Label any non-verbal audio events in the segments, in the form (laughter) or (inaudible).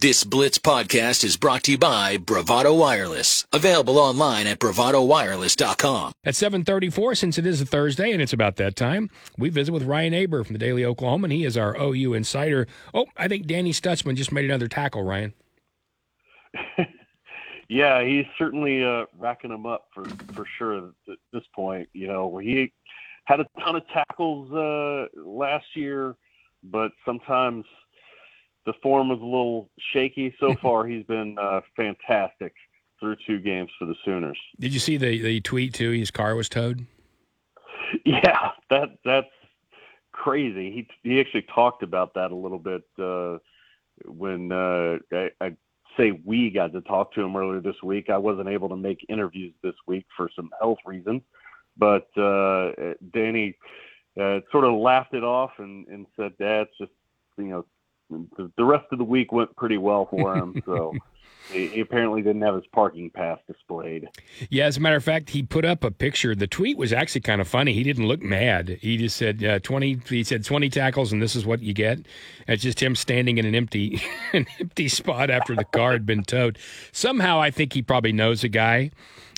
This Blitz podcast is brought to you by Bravado Wireless. Available online at bravadowireless.com. At 734, since it is a Thursday and it's about that time, we visit with Ryan Aber from the Daily Oklahoman. He is our OU insider. Oh, I think Danny Stutsman just made another tackle, Ryan. (laughs) yeah, he's certainly uh, racking them up for, for sure at this point. You know, he had a ton of tackles uh, last year, but sometimes – the form was a little shaky so (laughs) far. He's been uh, fantastic through two games for the Sooners. Did you see the the tweet too? His car was towed. (laughs) Yeah, that that's crazy. He he actually talked about that a little bit uh, when uh, I, I say we got to talk to him earlier this week. I wasn't able to make interviews this week for some health reasons, but uh, Danny uh, sort of laughed it off and, and said, "That's just you know the, the rest of the week went pretty well for him. So (laughs) he, he, apparently didn't have his parking pass displayed. Yeah, as a matter of fact, he put up a picture. The tweet was actually kind of funny. He didn't look mad. He just said uh, twenty. He said twenty tackles, and this is what you get. It's just him standing in an empty, (laughs) an empty spot after the car had been towed. Somehow, I think he probably knows a guy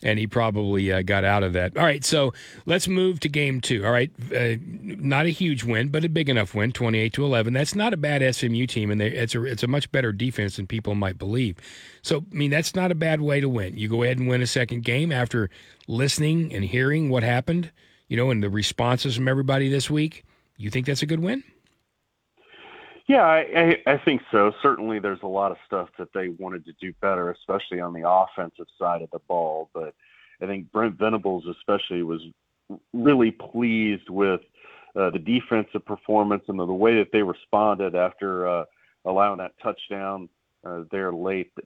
and he probably uh, got out of that. All right, so let's move to game two. All right, uh, not a huge win, but a big enough win, twenty-eight to eleven. That's not a bad SMU team, and they, it's a it's a much better defense than people might believe. So, I mean, that's not a bad way to win. You go ahead and win a second game after listening and hearing what happened, you know, and the responses from everybody this week. You think that's a good win? Yeah, I, I, think so. Certainly, there's a lot of stuff that they wanted to do better, especially on the offensive side of the ball. But I think Brent Venables, especially, was really pleased with uh, the defensive performance and the, the, way that they responded after uh, allowing that touchdown uh, there late that,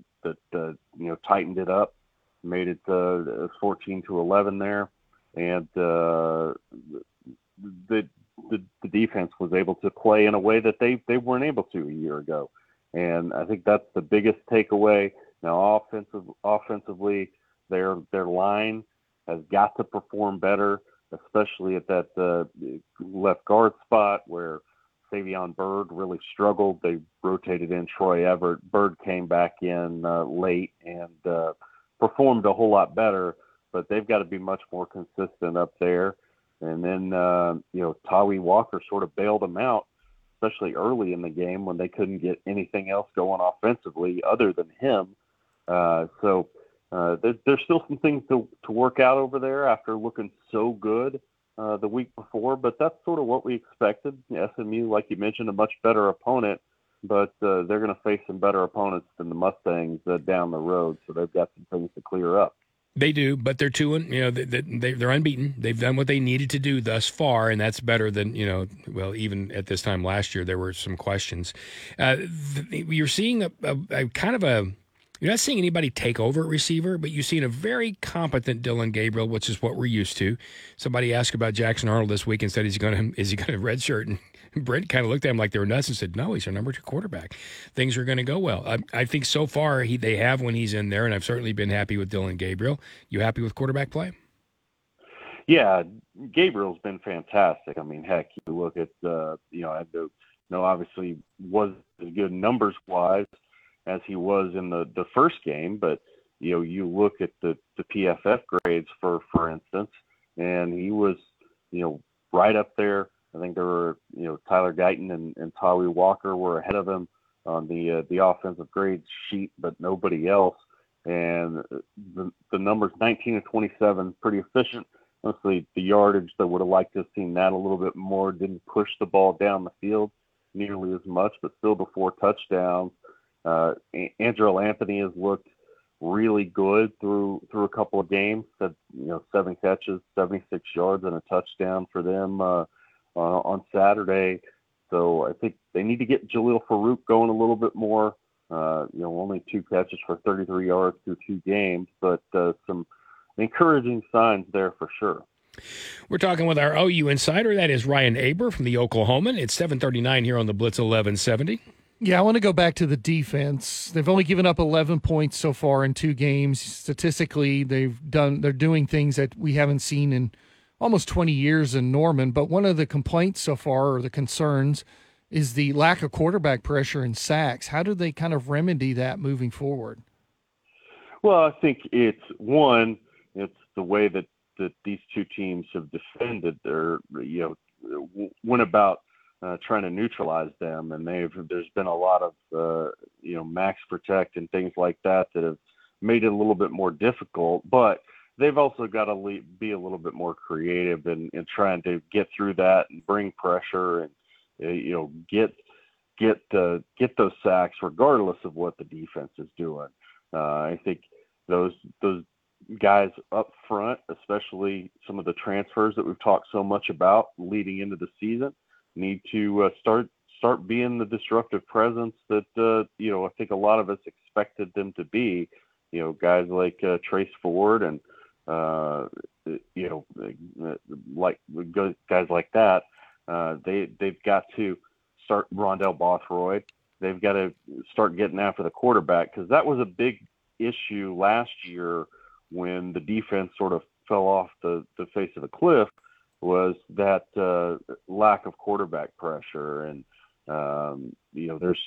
that uh, you know tightened it up, made it uh, 14 to 11 there, and uh, the the, the defense was able to play in a way that they, they weren't able to a year ago. And I think that's the biggest takeaway. Now, offensive, offensively, their their line has got to perform better, especially at that uh, left guard spot where Savion Byrd really struggled. They rotated in Troy Everett. Byrd came back in uh, late and uh, performed a whole lot better, but they've got to be much more consistent up there. And then, uh, you know, Tawee Walker sort of bailed them out, especially early in the game when they couldn't get anything else going offensively other than him. Uh, so uh, there, there's still some things to, to work out over there after looking so good uh, the week before, but that's sort of what we expected. SMU, like you mentioned, a much better opponent, but uh, they're going to face some better opponents than the Mustangs uh, down the road, so they've got some things to clear up. They do, but they're two and you know they, they they're unbeaten. They've done what they needed to do thus far, and that's better than you know. Well, even at this time last year, there were some questions. Uh, you're seeing a, a, a kind of a you're not seeing anybody take over at receiver, but you're seeing a very competent Dillon Gabriel, which is what we're used to. Somebody asked about Jackson Arnold this week and said he's going to is he going (laughs) to redshirt, and Brent kind of looked at him like they were nuts and said, "No, he's our number two quarterback. Things are going to go well." I, I, think so far he they have when he's in there, and I've certainly been happy with Dillon Gabriel. You happy with quarterback play? Yeah, Gabriel's been fantastic. I mean, heck, you look at uh, you know, I you know, obviously was as good numbers wise as he was in the the first game, but you know, you look at the the PFF grades for for instance, and he was you know right up there I think there were, you know, Tyler Guyton and, and Walker were ahead of him on the uh, the offensive grade sheet, but nobody else. And the, the numbers 19 to 27, pretty efficient. Mostly the yardage that would have liked to have seen that a little bit more. Didn't push the ball down the field nearly as much, but still before touchdowns. Uh, Andrel Anthony has looked really good through through a couple of games. Had you know seven catches, 76 yards, and a touchdown for them. Uh, uh, on Saturday. So I think they need to get Jalil Farooq going a little bit more. Uh, you know, only two catches for 33 yards through two games, but uh, some encouraging signs there for sure. We're talking with our OU insider. That is Ryan Aber from the Oklahoman. It's 7:39 here on the Blitz 1170. Yeah, I want to go back to the defense. They've only given up 11 points so far in two games. Statistically, they've done they're doing things that we haven't seen in almost 20 years in Norman. But one of the complaints so far, or the concerns, is the lack of quarterback pressure and sacks. How do they kind of remedy that moving forward? Well, I think it's one, it's the way that, that these two teams have defended their, you know, went about uh, trying to neutralize them, and they've there's been a lot of uh, you know max protect and things like that that have made it a little bit more difficult. But they've also got to le- be a little bit more creative in, in trying to get through that and bring pressure and uh, you know get get uh, get those sacks regardless of what the defense is doing. Uh, I think those those guys up front, especially some of the transfers that we've talked so much about leading into the season, need to uh, start start being the disruptive presence that uh, you know I think a lot of us expected them to be. You know, guys like uh, Trace Ford and uh, you know, like guys like that. Uh, they they've got to start Rondell Bothroyd. They've got to start getting after the quarterback because that was a big issue last year when the defense sort of fell off the, the face of the cliff was that uh, lack of quarterback pressure. And, um, you know, there's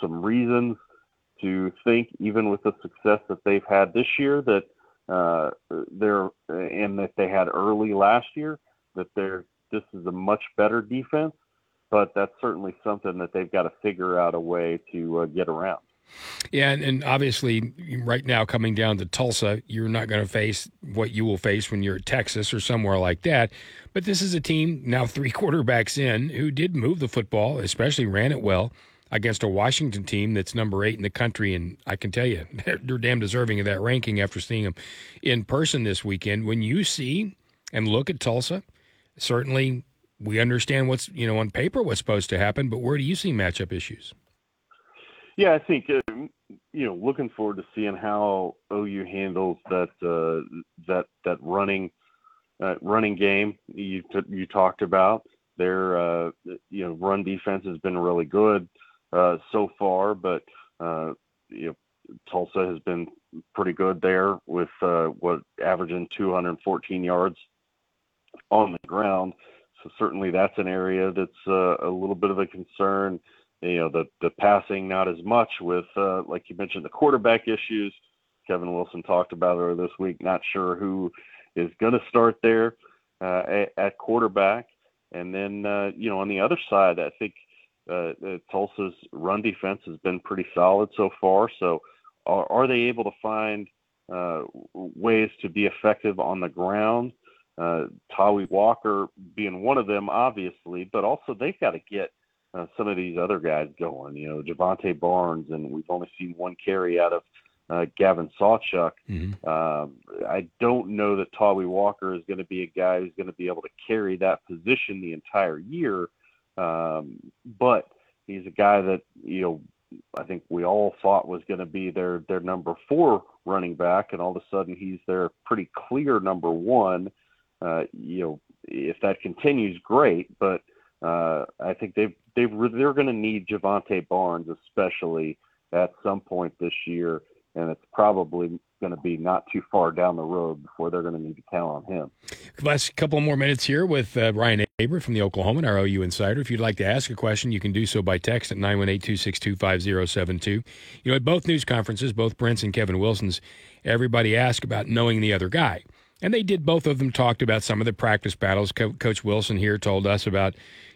some reasons to think, even with the success that they've had this year, that uh, they're and that they had early last year, that they're this is a much better defense. But that's certainly something that they've got to figure out a way to uh, get around. Yeah, and, and, obviously, right now coming down to Tulsa, you're not going to face what you will face when you're at Texas or somewhere like that. But this is a team now three (laughs) quarterbacks in who did move the football, especially ran it well against a Washington team that's number eight in the country. And I can tell you, (laughs) they're, they're damn deserving of that ranking after seeing them in person this weekend. When you see and look at Tulsa, certainly we understand what's, you know, on paper what's supposed to happen, but where do you see matchup issues? Yeah, I think uh, you know, looking forward to seeing how OU handles that uh, that that running uh, running game you t- you talked about. Their uh, you know run defense has been really good uh, so far, but uh, you know Tulsa has been pretty good there with uh, what averaging 214 yards on the ground. So certainly that's an area that's uh, a little bit of a concern you know the the passing not as much with uh, like you mentioned the quarterback issues. Kevin Wilson talked about earlier this week. Not sure who is going to start there uh, at, at, quarterback, and then uh, you know on the other side, I think uh, uh, Tulsa's run defense has been pretty solid so far. So are, are they able to find uh, ways to be effective on the ground? Uh, Tawee Walker being one of them, obviously, but also they've got to get uh, some of these other guys going. You know, Jovantae Barnes, and we've only seen one carry out of uh, Gavin Sawchuk. Mm-hmm. Um, I don't know that Tawee Walker is going to be a guy who's going to be able to carry that position the entire year, um, but he's a guy that you know I think we all thought was going to be their their number four running back, and all of a sudden he's their pretty clear number one. Uh, you know, if that continues, great, but uh, I think they've they've they're going to need Jovantae Barnes especially at some point this year, and it's probably going to be not too far down the road before they're going to need to count on him. Last couple more minutes here with uh, Ryan Aber from the Oklahoman, our OU insider. If you'd like to ask a question, you can do so by text at 918-262-5072. You know, at both news conferences, both Brent's and Kevin Wilson's, everybody asked about knowing the other guy. And they did, both of them talked about some of the practice battles. Co- Coach Wilson here told us about,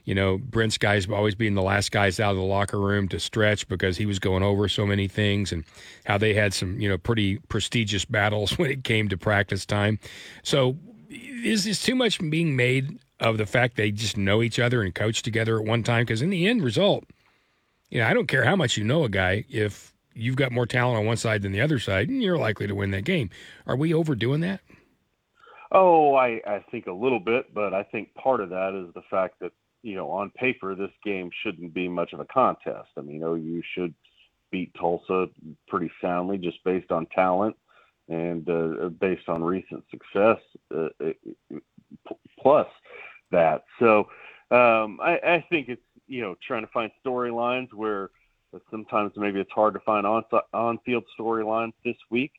you know, Brent's guys always being the last guys out of the locker room to stretch because he was going over so many things and how they had some, you know, pretty prestigious (laughs) battles when it came to practice time. So is this too much being made of the fact they just know each other and coach together at one time? Because in the end result, you know, I don't care how much you know a guy if you've got more talent on one side than the other side, you're likely to win that game. Are we overdoing that? Oh, I, I think a little bit, but I think part of that is the fact that you know, on paper, this game shouldn't be much of a contest. I mean, OU should beat Tulsa pretty soundly just based on talent and uh, based on recent success, uh, plus that. So um, I, I think it's, you know, trying to find storylines where sometimes maybe it's hard to find on on field storylines this week.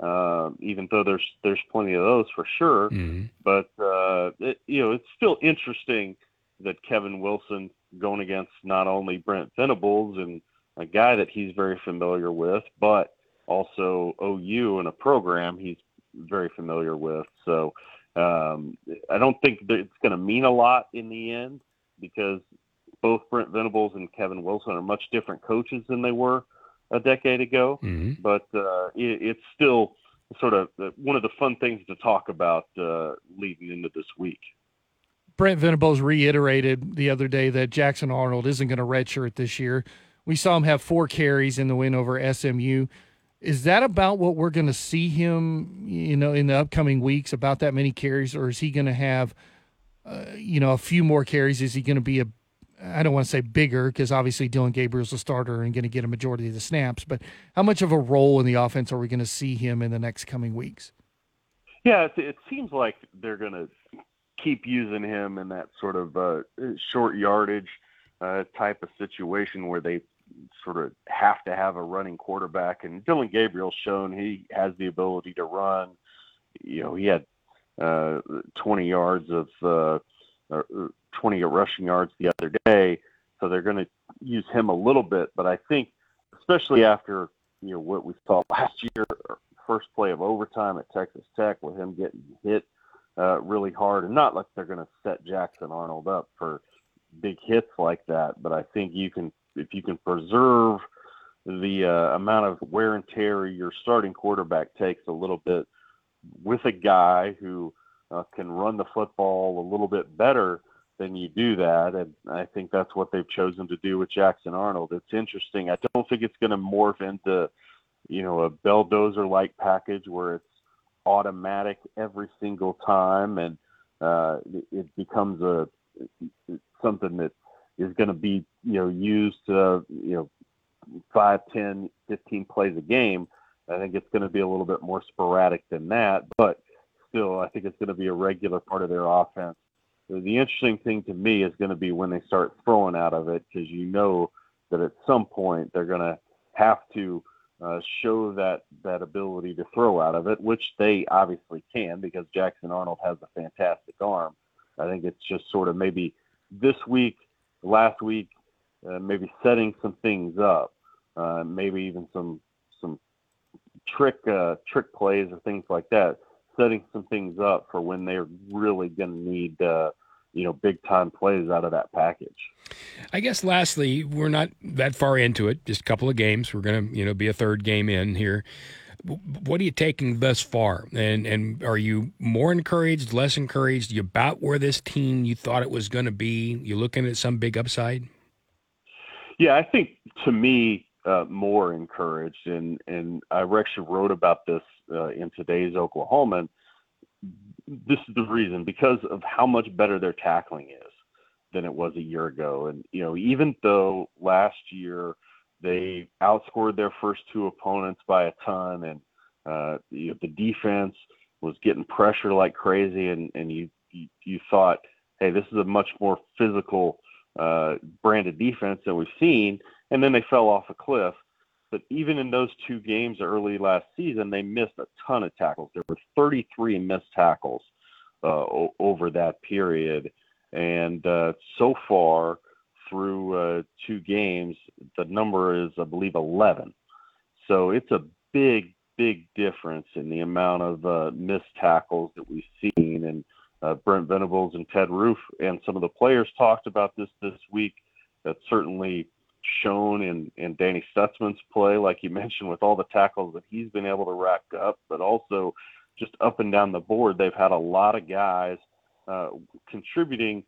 Uh, even though there's there's plenty of those for sure, mm-hmm. but uh, it, you know it's still interesting that Kevin Wilson going against not only Brent Venables and a guy that he's very familiar with, but also OU and a program he's very familiar with. So um, I don't think that it's going to mean a lot in the end because both Brent Venables and Kevin Wilson are much different coaches than they were a decade ago. Mm-hmm. But uh, it, it's still sort of one of the fun things to talk about uh, leading into this week. Brent Venables reiterated the other day that Jackson Arnold isn't going to redshirt this year. We saw him have four carries in the win over SMU. Is that about what we're going to see him, you know, in the upcoming weeks? About that many carries, or is he going to have, uh, you know, a few more carries? Is he going to be a, I don't want to say bigger because obviously Dillon Gabriel's a starter and going to get a majority of the snaps. But how much of a role in the offense are we going to see him in the next coming weeks? Yeah, it, it seems like they're going to keep using him in that sort of uh, short yardage uh, type of situation where they sort of have to have a running quarterback. And Dillon Gabriel's shown he has the ability to run. You know, he had uh, 20 yards of uh, 20 rushing yards the other day, so they're going to use him a little bit. But I think, especially after you know what we saw last year, first play of overtime at Texas Tech with him getting hit uh, really hard, and not like they're going to set Jackson Arnold up for big hits like that, but I think you can if you can preserve the uh, amount of wear and tear your starting quarterback takes a little bit with a guy who uh, can run the football a little bit better then you do that and I think that's what they've chosen to do with Jackson Arnold. It's interesting. I don't think it's going to morph into you know a belldozer like package where it's automatic every single time and uh, it becomes a something that is going to be you know used uh, you know five, ten, fifteen plays a game. I think it's going to be a little bit more sporadic than that, but still, I think it's going to be a regular part of their offense. The interesting thing to me is going to be when they start throwing out of it, because you know that at some point they're going to have to uh, show that that ability to throw out of it, which they obviously can because Jackson Arnold has a fantastic arm. I think it's just sort of maybe this week last week, uh, maybe setting some things up, uh, maybe even some some trick uh, trick plays or things like that, setting some things up for when they're really going to need uh, you know big time plays out of that package. I guess lastly, we're not that far into it, just a couple of games. We're going to you know be a third game in here. What are you taking thus far? And and are you more encouraged, less encouraged? You about where this team you thought it was going to be? You looking at some big upside? Yeah, I think to me uh, more encouraged, and and I actually wrote about this uh, in today's Oklahoman. This is the reason because of how much better their tackling is than it was a year ago, and you know even though last year they outscored their first two opponents by a ton, and uh, you know, the defense was getting pressure like crazy, and and you you, you thought, hey, this is a much more physical uh, branded defense than we've seen, and then they fell off a cliff. But even in those two games early last season, they missed a ton of tackles. There were 33 missed tackles uh, o- over that period, and uh, so far through uh, two games, the number is, I believe, 11. So it's a big, big difference in the amount of uh, missed tackles that we've seen. And uh, Brent Venables and Ted Roof and some of the players talked about this this week. That certainly shown in, in Danny Stutsman's play, like you mentioned, with all the tackles that he's been able to rack up, but also just up and down the board, they've had a lot of guys uh, contributing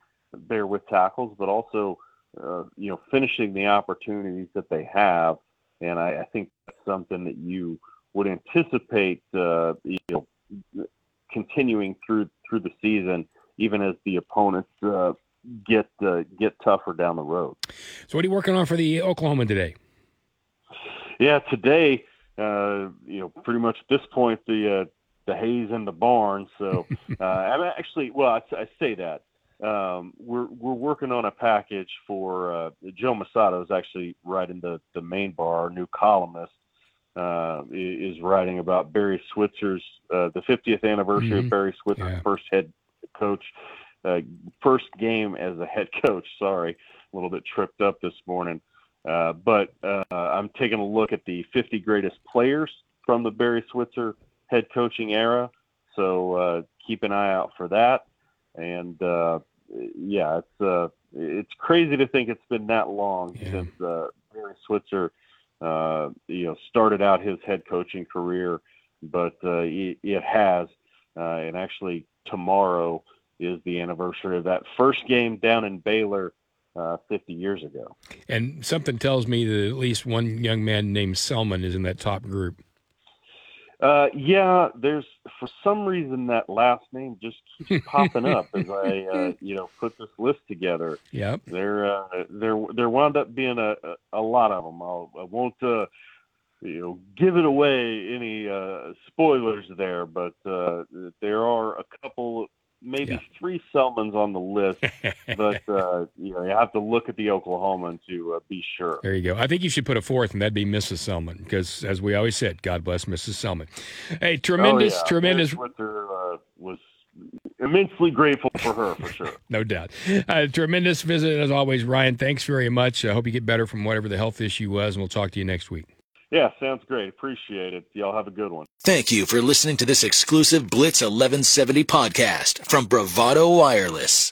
there with tackles, but also uh, you know, finishing the opportunities that they have. And I, I think that's something that you would anticipate, uh, you know, continuing through through the season, even as the opponents uh, get uh, get tougher down the road. So, what are you working on for the Oklahoma today? Yeah, today, uh, you know, pretty much at this point, the uh, the hay's in the barn. So, (laughs) uh, I'm actually, well, I, I say that um, we're we're working on a package for uh, Joe Mussatto is actually writing the the main bar, our new columnist. Uh, is writing about Barry Switzer's uh, the 50th anniversary mm-hmm. of Barry Switzer's yeah. first head coach uh, first game as a head (laughs) coach. Sorry, a little bit tripped up this morning. Uh, but uh, I'm taking a look at the 50 greatest players from the Barry Switzer head coaching era. So uh, keep an eye out for that. And uh, yeah, it's uh, it's crazy to think it's been that long yeah. since uh, Barry Switzer, uh, you know, started out his head coaching career, but uh, it, it has. Uh, and actually, tomorrow is the anniversary of that first game down in Baylor uh, 50 years ago. And something tells me that at least one young man named Selmon is in that top group. Uh, yeah, there's for some reason that last name just keeps (laughs) popping up as I, uh, (laughs) you know, put this list together. Yep. There, uh, there, there wound up being a, a, lot of them. I'll, I won't, uh, you know, give it away any uh, spoilers there, but uh, there are a couple maybe yeah. three Selmons on the list, (laughs) but uh, you know you have to look at the Oklahoman to uh, be sure. There you go. I think you should put a fourth, and that'd be Mrs. Selmon, because as we always said, God bless Mrs. Selmon. Hey, tremendous, oh, yeah. tremendous. Winter uh, was immensely grateful for her for sure. (laughs) no doubt. Uh, tremendous visit as always, Ryan. Thanks very much. I hope you get better from whatever the health issue was, and we'll talk to you next week. Yeah, sounds great. Appreciate it. Y'all have a good one. Thank you for listening to this exclusive Blitz 1170 podcast from Bravado Wireless.